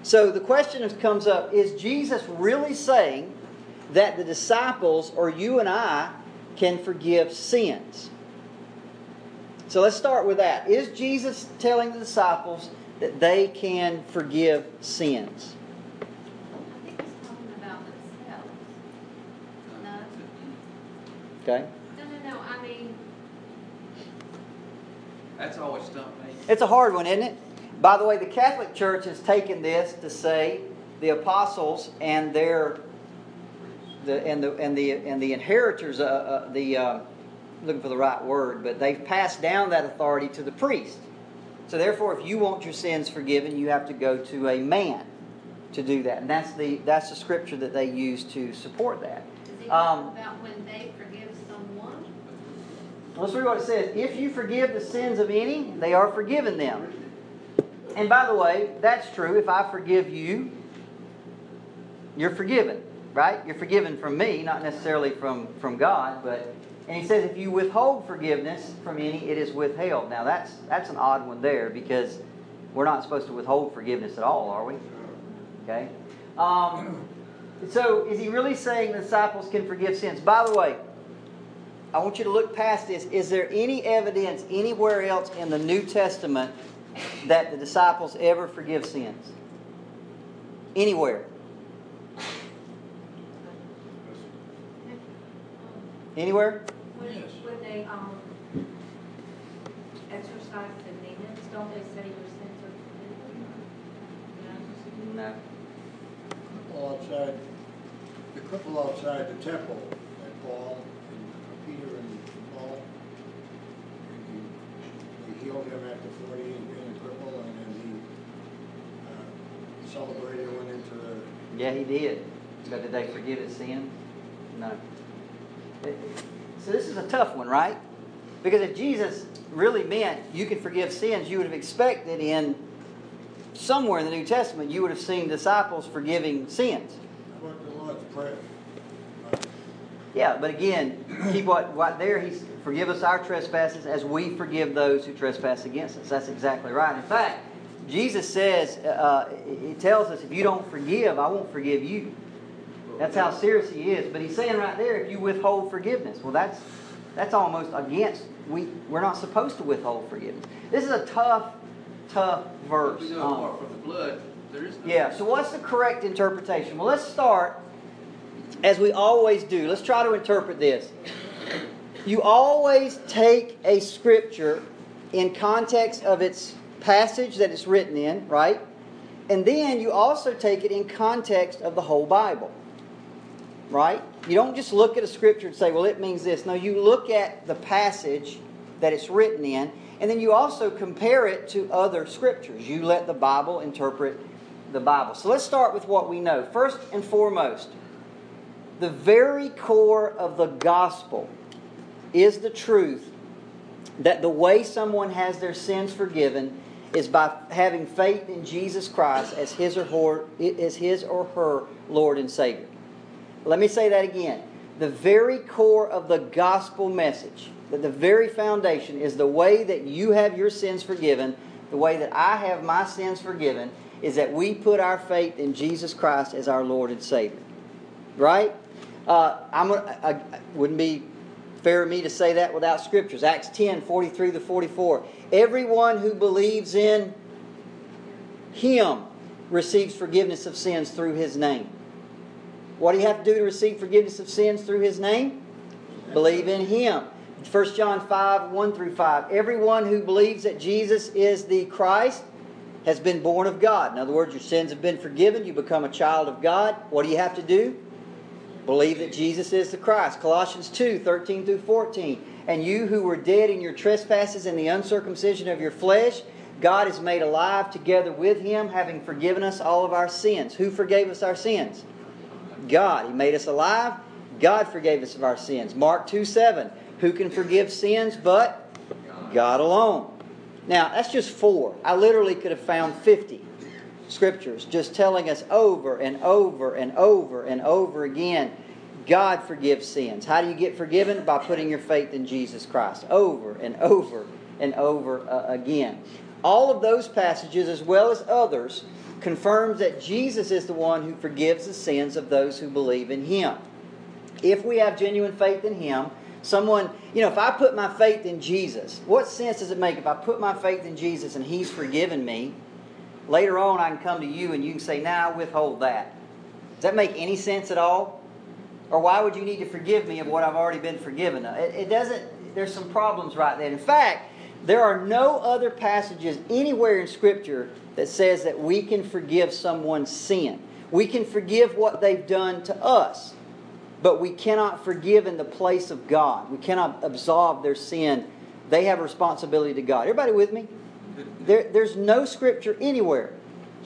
So the question comes up is Jesus really saying that the disciples or you and I can forgive sins? So let's start with that. Is Jesus telling the disciples that they can forgive sins? I think he's talking about themselves. No. Okay? No, no, no, I mean, That's always stumped me. It's a hard one, isn't it? By the way, the Catholic Church has taken this to say the apostles and their the and the and the and the inheritors, uh, uh, the uh, looking for the right word, but they've passed down that authority to the priest. So therefore, if you want your sins forgiven, you have to go to a man to do that, and that's the that's the scripture that they use to support that. is he Um, about when they forgive someone? Let's read what it says. If you forgive the sins of any, they are forgiven them. And by the way, that's true. If I forgive you, you're forgiven, right? You're forgiven from me, not necessarily from, from God. But and he says if you withhold forgiveness from any, it is withheld. Now that's that's an odd one there because we're not supposed to withhold forgiveness at all, are we? Okay. Um, so is he really saying the disciples can forgive sins? By the way, I want you to look past this. Is there any evidence anywhere else in the New Testament that the disciples ever forgive sins? Anywhere? Anywhere? When, when they, um, exorcise the demons, don't they say your sins are forgiven? No. Cripple outside, the cripple outside the temple, that Paul and Peter and Paul, he- they healed him after forty years being a cripple, and then he uh, celebrated, went into the Yeah, he did. But did they forgive his sin? No. So this is a tough one, right? Because if Jesus really meant you can forgive sins, you would have expected in somewhere in the New Testament you would have seen disciples forgiving sins. How about the Lord's Prayer? Yeah, but again, keep what, what there. He's forgive us our trespasses as we forgive those who trespass against us. That's exactly right. In fact, Jesus says, uh, He tells us, if you don't forgive, I won't forgive you. That's how serious He is. But He's saying right there, if you withhold forgiveness, well, that's that's almost against. We we're not supposed to withhold forgiveness. This is a tough, tough verse. If we go Um, apart from the blood, there is no. yeah, so what's the correct interpretation? Well, let's start as we always do. Let's try to interpret this. You always take a scripture in context of its passage that it's written in, right? And then you also take it in context of the whole Bible. Right? You don't just look at a scripture and say, well, it means this. No, you look at the passage that it's written in, and then you also compare it to other scriptures. You let the Bible interpret the Bible. So let's start with what we know. First and foremost, the very core of the gospel is the truth that the way someone has their sins forgiven is by having faith in Jesus Christ as his or her, as his or her Lord and Savior. Let me say that again. The very core of the gospel message, that the very foundation is the way that you have your sins forgiven, the way that I have my sins forgiven, is that we put our faith in Jesus Christ as our Lord and Savior. Right? Uh, I'm, I, I wouldn't be fair of me to say that without scriptures. Acts 10 43 to 44. Everyone who believes in Him receives forgiveness of sins through His name. What do you have to do to receive forgiveness of sins through His name? Believe in Him. 1 John 5 1 through 5. Everyone who believes that Jesus is the Christ has been born of God. In other words, your sins have been forgiven. You become a child of God. What do you have to do? Believe that Jesus is the Christ. Colossians 2 13 through 14. And you who were dead in your trespasses and the uncircumcision of your flesh, God is made alive together with him, having forgiven us all of our sins. Who forgave us our sins? God. He made us alive. God forgave us of our sins. Mark 2 7. Who can forgive sins but God alone? Now, that's just four. I literally could have found 50. Scriptures, just telling us over and over and over and over again God forgives sins. How do you get forgiven? By putting your faith in Jesus Christ over and over and over uh, again. All of those passages, as well as others, confirms that Jesus is the one who forgives the sins of those who believe in Him. If we have genuine faith in Him, someone, you know, if I put my faith in Jesus, what sense does it make if I put my faith in Jesus and He's forgiven me? Later on, I can come to you and you can say, now nah, I withhold that. Does that make any sense at all? Or why would you need to forgive me of what I've already been forgiven of? It, it doesn't, there's some problems right there. In fact, there are no other passages anywhere in Scripture that says that we can forgive someone's sin. We can forgive what they've done to us, but we cannot forgive in the place of God. We cannot absolve their sin. They have responsibility to God. Everybody with me? There, there's no Scripture anywhere.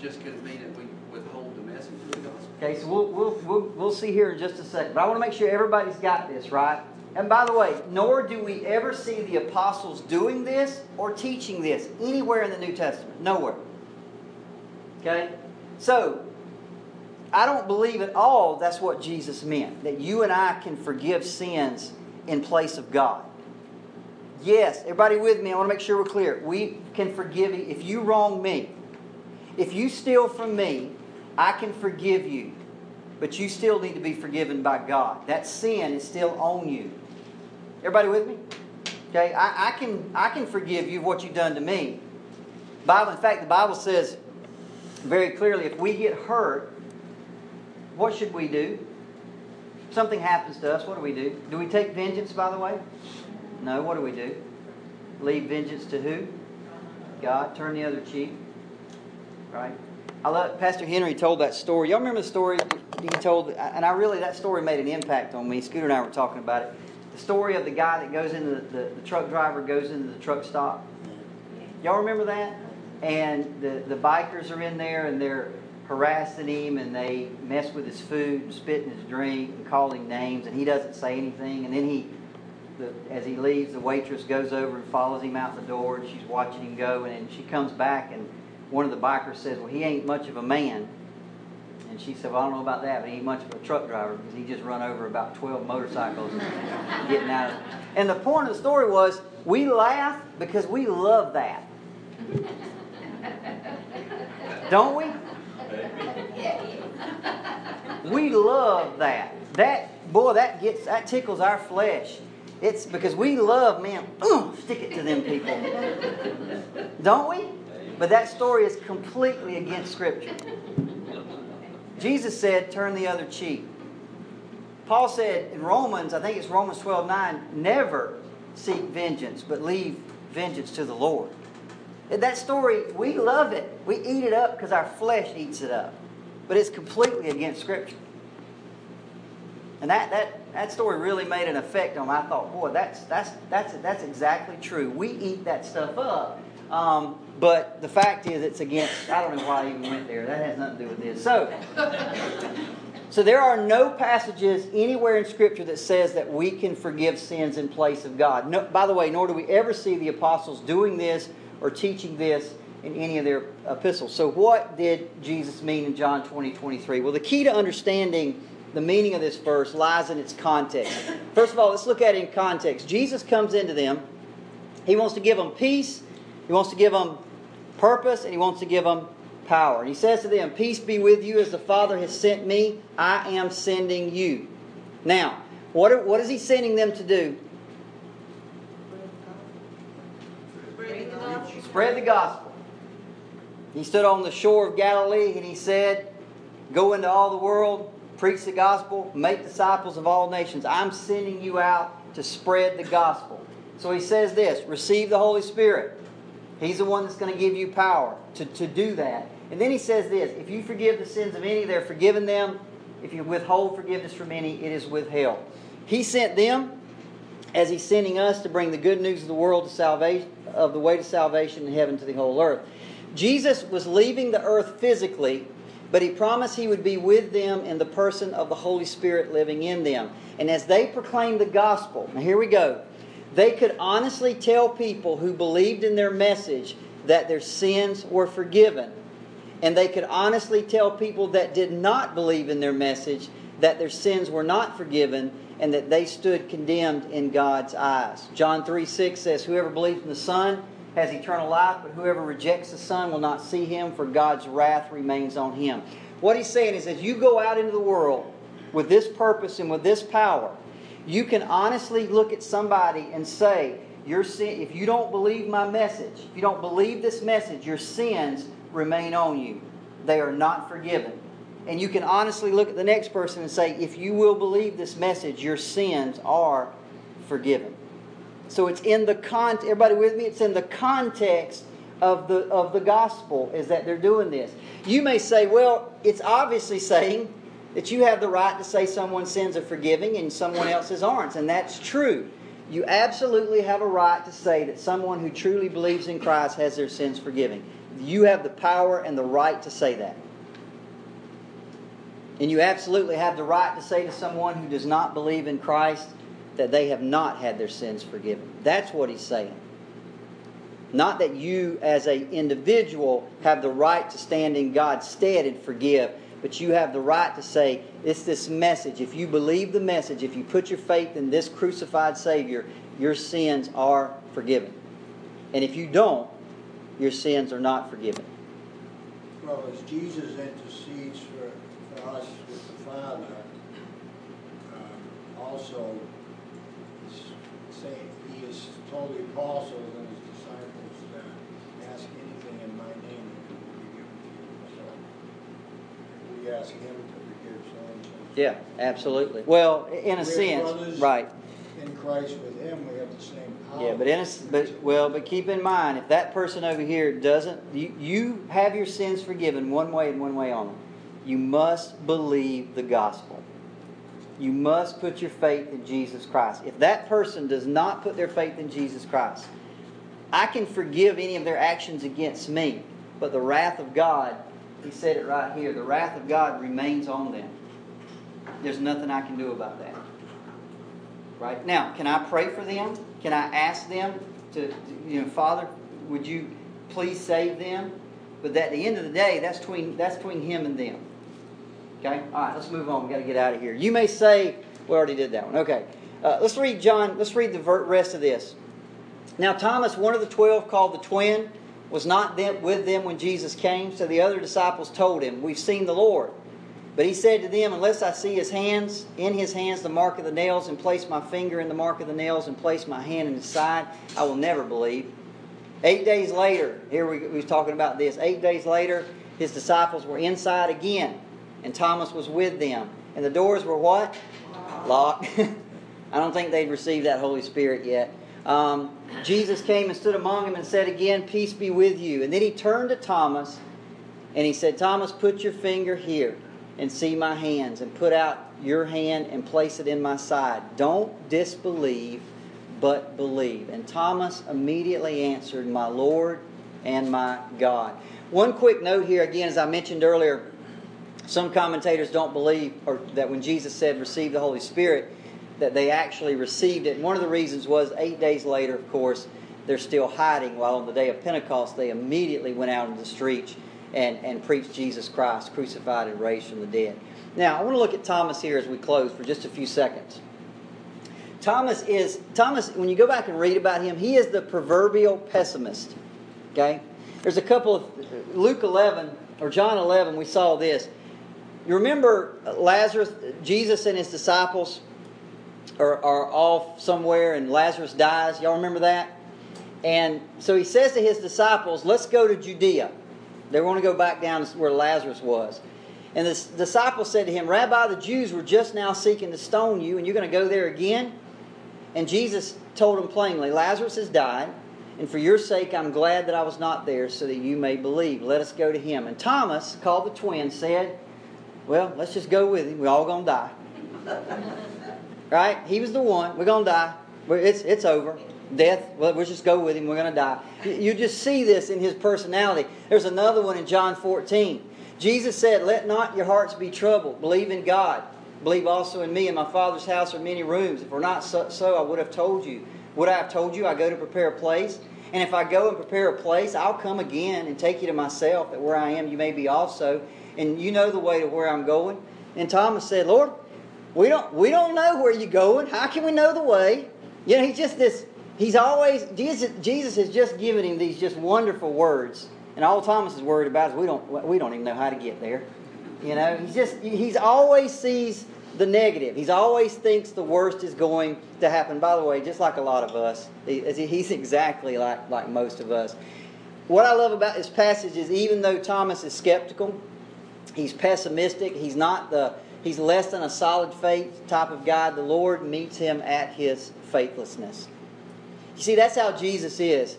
Just could mean that we withhold the message of the gospel. Okay, so we'll, we'll, we'll, we'll see here in just a second. But I want to make sure everybody's got this, right? And by the way, nor do we ever see the apostles doing this or teaching this anywhere in the New Testament. Nowhere. Okay? So, I don't believe at all that's what Jesus meant. That you and I can forgive sins in place of God. Yes, everybody with me, I want to make sure we're clear. We can forgive you. If you wrong me, if you steal from me, I can forgive you. But you still need to be forgiven by God. That sin is still on you. Everybody with me? Okay, I, I can I can forgive you what you've done to me. Bible, in fact, the Bible says very clearly, if we get hurt, what should we do? Something happens to us, what do we do? Do we take vengeance, by the way? No, what do we do? Leave vengeance to who? God. Turn the other cheek. Right? I love Pastor Henry told that story. Y'all remember the story he told? And I really that story made an impact on me. Scooter and I were talking about it. The story of the guy that goes into the, the, the truck driver goes into the truck stop. Y'all remember that? And the, the bikers are in there and they're harassing him and they mess with his food, spit in his drink, and call him names, and he doesn't say anything. And then he, the, as he leaves, the waitress goes over and follows him out the door, and she's watching him go. And then she comes back, and one of the bikers says, "Well, he ain't much of a man." And she said, Well, I don't know about that, but he ain't much of a truck driver because he just run over about 12 motorcycles [laughs] getting out of it. And the point of the story was we laugh because we love that. Don't we? [laughs] We love that. That boy, that gets that tickles our flesh. It's because we love man. Ooh, stick it to them people. Don't we? But that story is completely against Scripture. Jesus said, turn the other cheek. Paul said in Romans, I think it's Romans 12 9, never seek vengeance, but leave vengeance to the Lord. That story, we love it. We eat it up because our flesh eats it up. But it's completely against Scripture. And that, that, that story really made an effect on me. I thought, boy, that's, that's, that's, that's exactly true. We eat that stuff up. Um, but the fact is, it's against. I don't know why I even went there. That has nothing to do with this. So, so there are no passages anywhere in Scripture that says that we can forgive sins in place of God. No, by the way, nor do we ever see the apostles doing this or teaching this in any of their epistles. So, what did Jesus mean in John 20, 23? Well, the key to understanding the meaning of this verse lies in its context. First of all, let's look at it in context. Jesus comes into them, he wants to give them peace he wants to give them purpose and he wants to give them power. And he says to them, Peace be with you as the Father has sent me, I am sending you. Now, what, are, what is he sending them to do? Spread the gospel. Spread the gospel. He stood on the shore of Galilee and he said, Go into all the world, preach the gospel, make disciples of all nations. I'm sending you out to spread the gospel. So he says this receive the Holy Spirit. He's the one that's going to give you power to, to do that. And then he says this if you forgive the sins of any, they're forgiven them. If you withhold forgiveness from any, it is withheld. He sent them as he's sending us to bring the good news of the world to salvation, of the way to salvation in heaven to the whole earth. Jesus was leaving the earth physically, but he promised he would be with them in the person of the Holy Spirit living in them. And as they proclaimed the gospel, now here we go. They could honestly tell people who believed in their message that their sins were forgiven. and they could honestly tell people that did not believe in their message that their sins were not forgiven and that they stood condemned in God's eyes. John 3 6 says, Whoever believes in the Son has eternal life, but whoever rejects the Son will not see him, for God's wrath remains on him. What he's saying is, as you go out into the world with this purpose and with this power, you can honestly look at somebody and say, your sin, if you don't believe my message, if you don't believe this message, your sins remain on you. They are not forgiven. And you can honestly look at the next person and say, if you will believe this message, your sins are forgiven. So it's in the con everybody with me? It's in the context of the of the gospel is that they're doing this. You may say, well, it's obviously saying that you have the right to say someone's sins are forgiving and someone else's aren't, and that's true. You absolutely have a right to say that someone who truly believes in Christ has their sins forgiven. You have the power and the right to say that. And you absolutely have the right to say to someone who does not believe in Christ that they have not had their sins forgiven. That's what he's saying. Not that you, as an individual, have the right to stand in God's stead and forgive, but you have the right to say, it's this message. If you believe the message, if you put your faith in this crucified Savior, your sins are forgiven. And if you don't, your sins are not forgiven. Well, as Jesus intercedes for, for us with the Father, um, also, he's saying, he has told the apostles and his disciples that ask anything in my name and it will be given to you. So, we ask him to forgive so-and-so. Yeah, absolutely. Well, in a We're sense, right. In Christ with him, we have the same power. Yeah, but in a, but well, but keep in mind if that person over here doesn't, you, you have your sins forgiven one way and one way only. You must believe the gospel. You must put your faith in Jesus Christ. If that person does not put their faith in Jesus Christ, I can forgive any of their actions against me, but the wrath of God, he said it right here, the wrath of God remains on them. There's nothing I can do about that. Right? Now, can I pray for them? Can I ask them to, you know, Father, would you please save them? But at the end of the day, that's between, that's between him and them. Okay? All right, let's move on. We've got to get out of here. You may say, we already did that one. Okay. Uh, let's read John, let's read the rest of this. Now, Thomas, one of the twelve called the twin, was not with them when Jesus came, so the other disciples told him, We've seen the Lord. But he said to them, Unless I see his hands, in his hands the mark of the nails, and place my finger in the mark of the nails, and place my hand in his side, I will never believe. Eight days later, here we, we was talking about this. Eight days later, his disciples were inside again, and Thomas was with them. And the doors were what? Locked. [laughs] I don't think they'd received that Holy Spirit yet. Um, Jesus came and stood among them and said again, Peace be with you. And then he turned to Thomas and he said, Thomas, put your finger here and see my hands, and put out your hand and place it in my side. Don't disbelieve, but believe. And Thomas immediately answered, My Lord and my God. One quick note here, again, as I mentioned earlier, some commentators don't believe or that when Jesus said, Receive the Holy Spirit, that they actually received it. And one of the reasons was eight days later, of course, they're still hiding, while on the day of Pentecost, they immediately went out into the streets and, and preach Jesus Christ, crucified and raised from the dead. Now, I want to look at Thomas here as we close for just a few seconds. Thomas is, Thomas, when you go back and read about him, he is the proverbial pessimist. Okay? There's a couple of, Luke 11, or John 11, we saw this. You remember Lazarus, Jesus and his disciples are, are off somewhere and Lazarus dies? Y'all remember that? And so he says to his disciples, Let's go to Judea. They want to go back down to where Lazarus was. And the disciples said to him, Rabbi, the Jews were just now seeking to stone you, and you're going to go there again? And Jesus told them plainly, Lazarus has died, and for your sake I'm glad that I was not there, so that you may believe. Let us go to him. And Thomas, called the twin, said, Well, let's just go with him. We're all going to die. right? He was the one. We're going to die. It's, it's over death, well, we'll just go with him. We're going to die. You just see this in his personality. There's another one in John 14. Jesus said, Let not your hearts be troubled. Believe in God. Believe also in me. In my Father's house are many rooms. If we're not so, so, I would have told you. Would I have told you I go to prepare a place? And if I go and prepare a place, I'll come again and take you to myself, that where I am, you may be also. And you know the way to where I'm going. And Thomas said, Lord, we don't, we don't know where you're going. How can we know the way? You know, he's just this, he's always, Jesus, Jesus has just given him these just wonderful words. And all Thomas is worried about is we don't, we don't even know how to get there. You know, he's just, he's always sees the negative. He's always thinks the worst is going to happen. By the way, just like a lot of us, he's exactly like, like most of us. What I love about this passage is even though Thomas is skeptical, he's pessimistic, he's not the he's less than a solid faith type of guy, the Lord meets him at his faithlessness. You see, that's how Jesus is.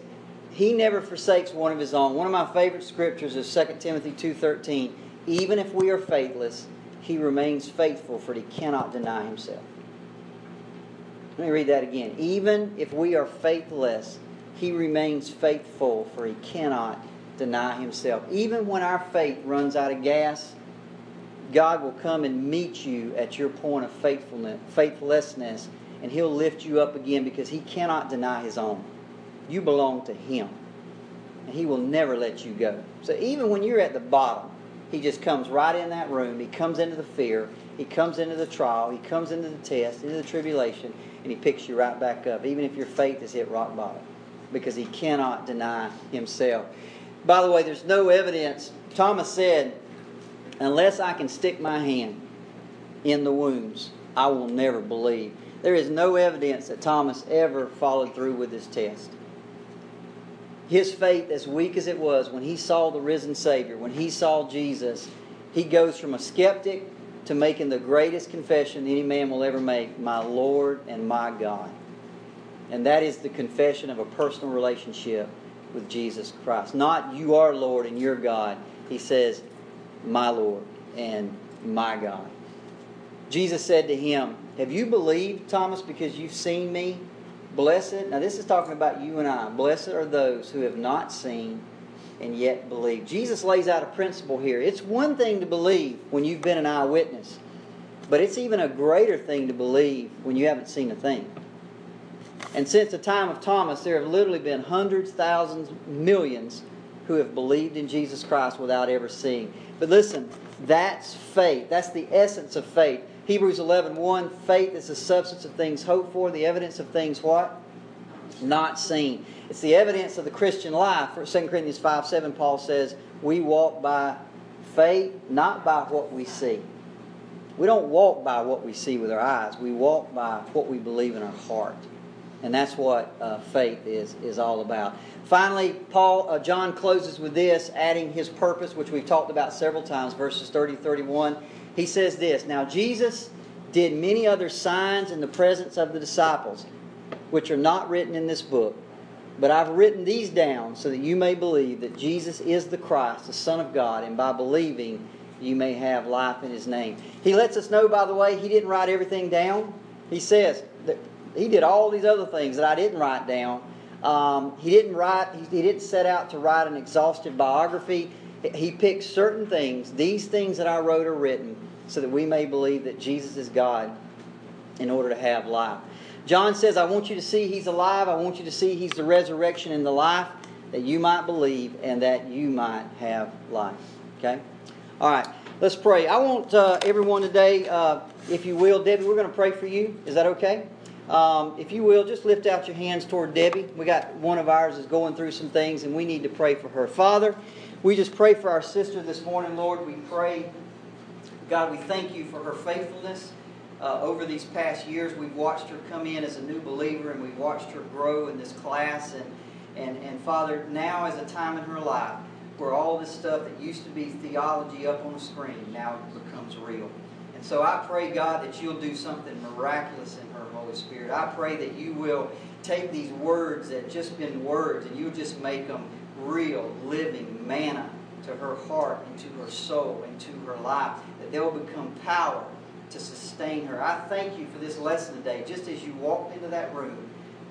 He never forsakes one of his own. One of my favorite scriptures is 2 Timothy 2:13. Even if we are faithless, he remains faithful, for he cannot deny himself. Let me read that again. Even if we are faithless, he remains faithful, for he cannot deny himself. Even when our faith runs out of gas, God will come and meet you at your point of faithfulness, faithlessness, and he'll lift you up again because he cannot deny his own. You belong to him, and he will never let you go. So even when you're at the bottom, he just comes right in that room. He comes into the fear. He comes into the trial. He comes into the test, into the tribulation, and he picks you right back up, even if your faith has hit rock bottom, because he cannot deny himself. By the way, there's no evidence. Thomas said, unless I can stick my hand in the wounds, I will never believe. There is no evidence that Thomas ever followed through with his test his faith, as weak as it was, when he saw the risen Savior, when he saw Jesus, he goes from a skeptic to making the greatest confession any man will ever make my Lord and my God. And that is the confession of a personal relationship with Jesus Christ. Not you are Lord and you're God. He says, my Lord and my God. Jesus said to him, Have you believed, Thomas, because you've seen me? Blessed, now this is talking about you and I. Blessed are those who have not seen and yet believe. Jesus lays out a principle here. It's one thing to believe when you've been an eyewitness, but it's even a greater thing to believe when you haven't seen a thing. And since the time of Thomas, there have literally been hundreds, thousands, millions who have believed in Jesus Christ without ever seeing. But listen, that's faith. That's the essence of faith. Hebrews 11, 1, faith is the substance of things hoped for, the evidence of things what? Not seen. It's the evidence of the Christian life. For 2 Corinthians 5, 7, Paul says, we walk by faith, not by what we see. We don't walk by what we see with our eyes. We walk by what we believe in our heart. And that's what uh, faith is, is all about. Finally, Paul uh, John closes with this, adding his purpose, which we've talked about several times, verses 30 31. He says this Now Jesus did many other signs in the presence of the disciples, which are not written in this book. But I've written these down so that you may believe that Jesus is the Christ, the Son of God, and by believing you may have life in his name. He lets us know, by the way, he didn't write everything down. He says he did all these other things that I didn't write down. Um, he didn't write, he, he didn't set out to write an exhaustive biography. He picked certain things. These things that I wrote are written so that we may believe that Jesus is God in order to have life. John says, I want you to see He's alive. I want you to see He's the resurrection and the life that you might believe and that you might have life. Okay? All right, let's pray. I want uh, everyone today, uh, if you will, Debbie, we're going to pray for you. Is that okay? Um, if you will, just lift out your hands toward Debbie. We got one of ours is going through some things, and we need to pray for her. Father, we just pray for our sister this morning, Lord. We pray God, we thank you for her faithfulness. Uh, over these past years, we've watched her come in as a new believer and we've watched her grow in this class. And, and, and Father, now is a time in her life where all this stuff that used to be theology up on the screen now becomes real. And so I pray, God, that you'll do something miraculous Spirit. I pray that you will take these words that just been words and you'll just make them real, living manna to her heart and to her soul and to her life, that they will become power to sustain her. I thank you for this lesson today. Just as you walked into that room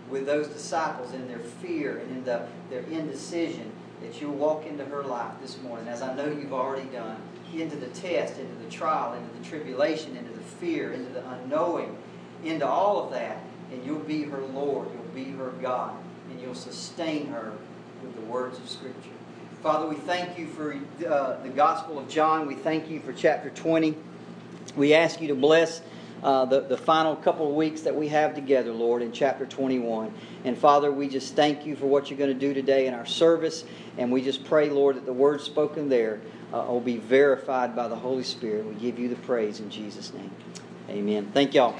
with those disciples in their fear and in the, their indecision, that you'll walk into her life this morning, as I know you've already done, into the test, into the trial, into the tribulation, into the fear, into the unknowing, into all of that, and you'll be her Lord, you'll be her God. and you'll sustain her with the words of Scripture. Father, we thank you for uh, the Gospel of John. We thank you for chapter 20. We ask you to bless uh, the, the final couple of weeks that we have together, Lord, in chapter 21. And Father, we just thank you for what you're going to do today in our service. And we just pray, Lord, that the words spoken there uh, will be verified by the Holy Spirit. We give you the praise in Jesus' name. Amen. Thank y'all.